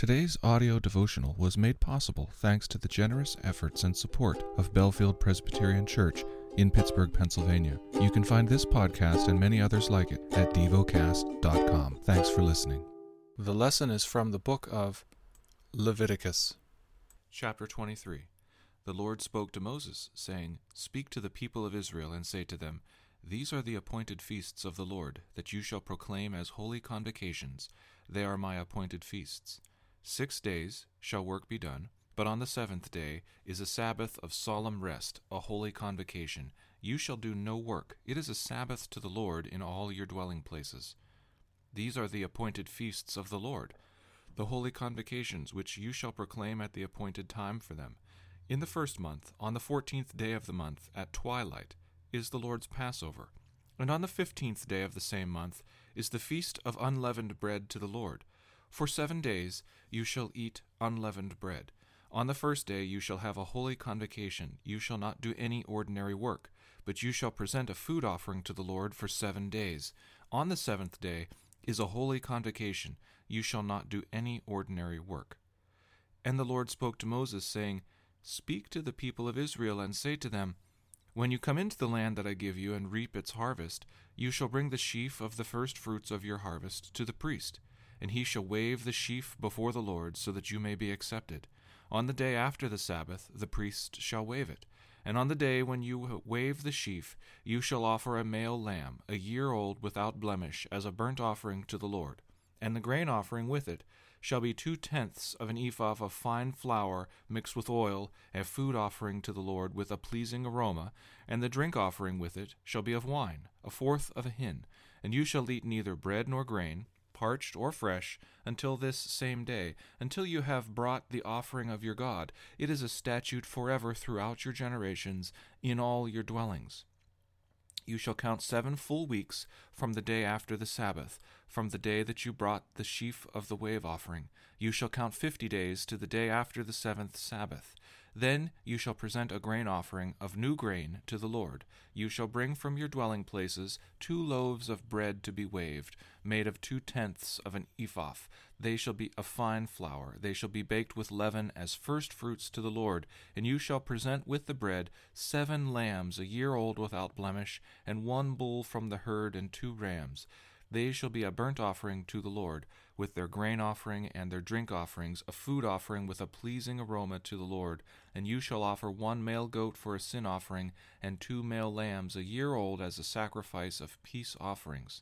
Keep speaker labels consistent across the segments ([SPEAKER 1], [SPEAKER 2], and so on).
[SPEAKER 1] Today's audio devotional was made possible thanks to the generous efforts and support of Bellefield Presbyterian Church in Pittsburgh, Pennsylvania. You can find this podcast and many others like it at devocast.com. Thanks for listening. The lesson is from the book of Leviticus, chapter 23. The Lord spoke to Moses, saying, Speak to the people of Israel and say to them, These are the appointed feasts of the Lord, that you shall proclaim as holy convocations. They are my appointed feasts. Six days shall work be done, but on the seventh day is a Sabbath of solemn rest, a holy convocation. You shall do no work. It is a Sabbath to the Lord in all your dwelling places. These are the appointed feasts of the Lord, the holy convocations which you shall proclaim at the appointed time for them. In the first month, on the fourteenth day of the month, at twilight, is the Lord's Passover. And on the fifteenth day of the same month is the feast of unleavened bread to the Lord. For seven days you shall eat unleavened bread. On the first day you shall have a holy convocation. You shall not do any ordinary work, but you shall present a food offering to the Lord for seven days. On the seventh day is a holy convocation. You shall not do any ordinary work. And the Lord spoke to Moses, saying, Speak to the people of Israel, and say to them, When you come into the land that I give you, and reap its harvest, you shall bring the sheaf of the first fruits of your harvest to the priest and he shall wave the sheaf before the Lord, so that you may be accepted. On the day after the Sabbath, the priest shall wave it. And on the day when you wave the sheaf, you shall offer a male lamb, a year old without blemish, as a burnt offering to the Lord. And the grain offering with it shall be two tenths of an ephah of fine flour mixed with oil, a food offering to the Lord with a pleasing aroma. And the drink offering with it shall be of wine, a fourth of a hin. And you shall eat neither bread nor grain, parched or fresh, until this same day, until you have brought the offering of your God. It is a statute forever throughout your generations in all your dwellings. You shall count seven full weeks from the day after the Sabbath, from the day that you brought the sheaf of the wave offering. You shall count fifty days to the day after the seventh Sabbath. Then you shall present a grain offering of new grain to the Lord. You shall bring from your dwelling places two loaves of bread to be waved, made of two tenths of an ephah. They shall be of fine flour. They shall be baked with leaven as first fruits to the Lord. And you shall present with the bread seven lambs a year old without blemish, and one bull from the herd, and two rams. They shall be a burnt offering to the Lord, with their grain offering and their drink offerings, a food offering with a pleasing aroma to the Lord. And you shall offer one male goat for a sin offering, and two male lambs a year old as a sacrifice of peace offerings.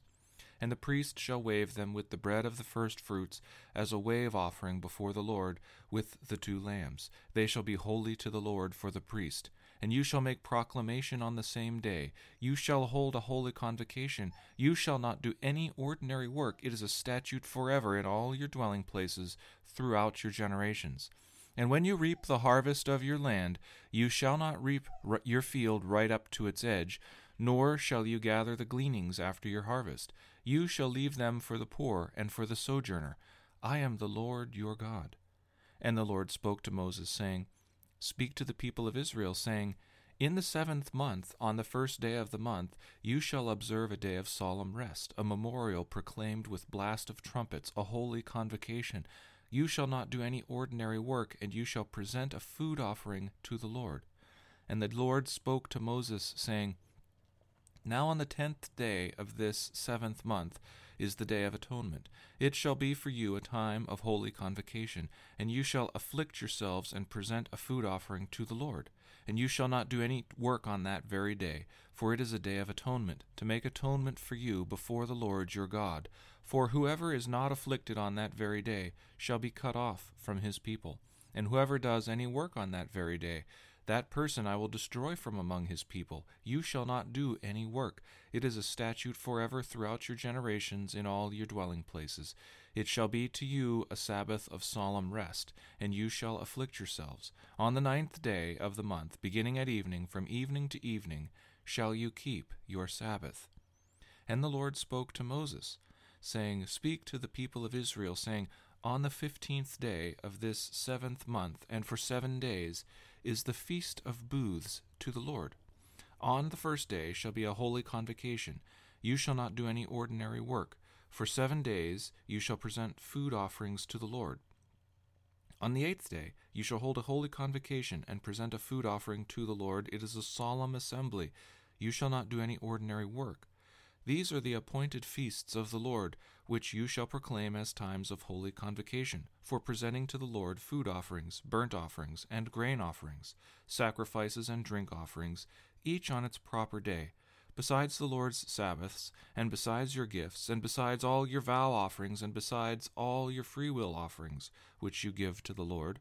[SPEAKER 1] And the priest shall wave them with the bread of the first fruits as a wave offering before the Lord with the two lambs. They shall be holy to the Lord for the priest and you shall make proclamation on the same day. You shall hold a holy convocation. You shall not do any ordinary work. It is a statute forever in all your dwelling places throughout your generations. And when you reap the harvest of your land, you shall not reap your field right up to its edge, nor shall you gather the gleanings after your harvest. You shall leave them for the poor and for the sojourner. I am the Lord your God. And the Lord spoke to Moses, saying, Speak to the people of Israel, saying, In the seventh month, on the first day of the month, you shall observe a day of solemn rest, a memorial proclaimed with blast of trumpets, a holy convocation. You shall not do any ordinary work, and you shall present a food offering to the Lord. And the Lord spoke to Moses, saying, Now on the tenth day of this seventh month, is the day of atonement. It shall be for you a time of holy convocation, and you shall afflict yourselves and present a food offering to the Lord. And you shall not do any work on that very day, for it is a day of atonement, to make atonement for you before the Lord your God. For whoever is not afflicted on that very day shall be cut off from his people. And whoever does any work on that very day, that person I will destroy from among his people. You shall not do any work. It is a statute forever throughout your generations in all your dwelling places. It shall be to you a Sabbath of solemn rest, and you shall afflict yourselves. On the ninth day of the month, beginning at evening, from evening to evening, shall you keep your Sabbath. And the Lord spoke to Moses, saying, Speak to the people of Israel, saying, On the fifteenth day of this seventh month, and for seven days, is the feast of booths to the Lord. On the first day shall be a holy convocation. You shall not do any ordinary work. For seven days you shall present food offerings to the Lord. On the eighth day you shall hold a holy convocation and present a food offering to the Lord. It is a solemn assembly. You shall not do any ordinary work. These are the appointed feasts of the Lord, which you shall proclaim as times of holy convocation, for presenting to the Lord food offerings, burnt offerings, and grain offerings, sacrifices and drink offerings, each on its proper day, besides the Lord's Sabbaths, and besides your gifts, and besides all your vow offerings, and besides all your freewill offerings, which you give to the Lord.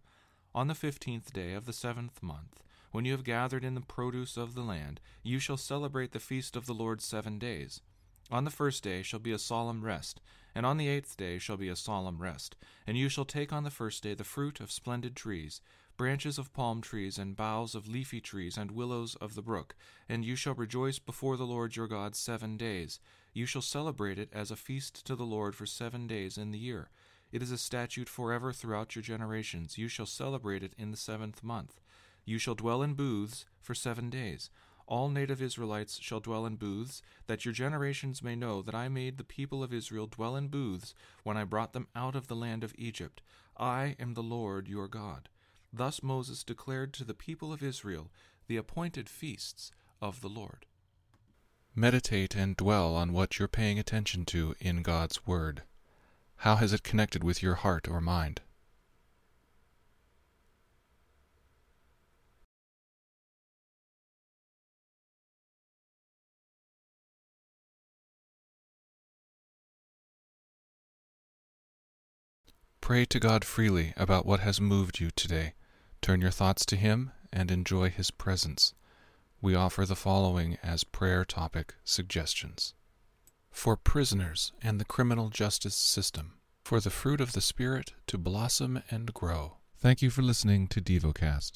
[SPEAKER 1] On the fifteenth day of the seventh month, when you have gathered in the produce of the land, you shall celebrate the feast of the Lord seven days. On the first day shall be a solemn rest, and on the eighth day shall be a solemn rest. And you shall take on the first day the fruit of splendid trees, branches of palm trees, and boughs of leafy trees, and willows of the brook. And you shall rejoice before the Lord your God seven days. You shall celebrate it as a feast to the Lord for seven days in the year. It is a statute forever throughout your generations. You shall celebrate it in the seventh month. You shall dwell in booths for seven days. All native Israelites shall dwell in booths, that your generations may know that I made the people of Israel dwell in booths when I brought them out of the land of Egypt. I am the Lord your God. Thus Moses declared to the people of Israel the appointed feasts of the Lord. Meditate and dwell on what you're paying attention to in God's Word. How has it connected with your heart or mind? Pray to God freely about what has moved you today. Turn your thoughts to Him and enjoy His presence. We offer the following as prayer topic suggestions For prisoners and the criminal justice system, for the fruit of the Spirit to blossom and grow. Thank you for listening to DevoCast.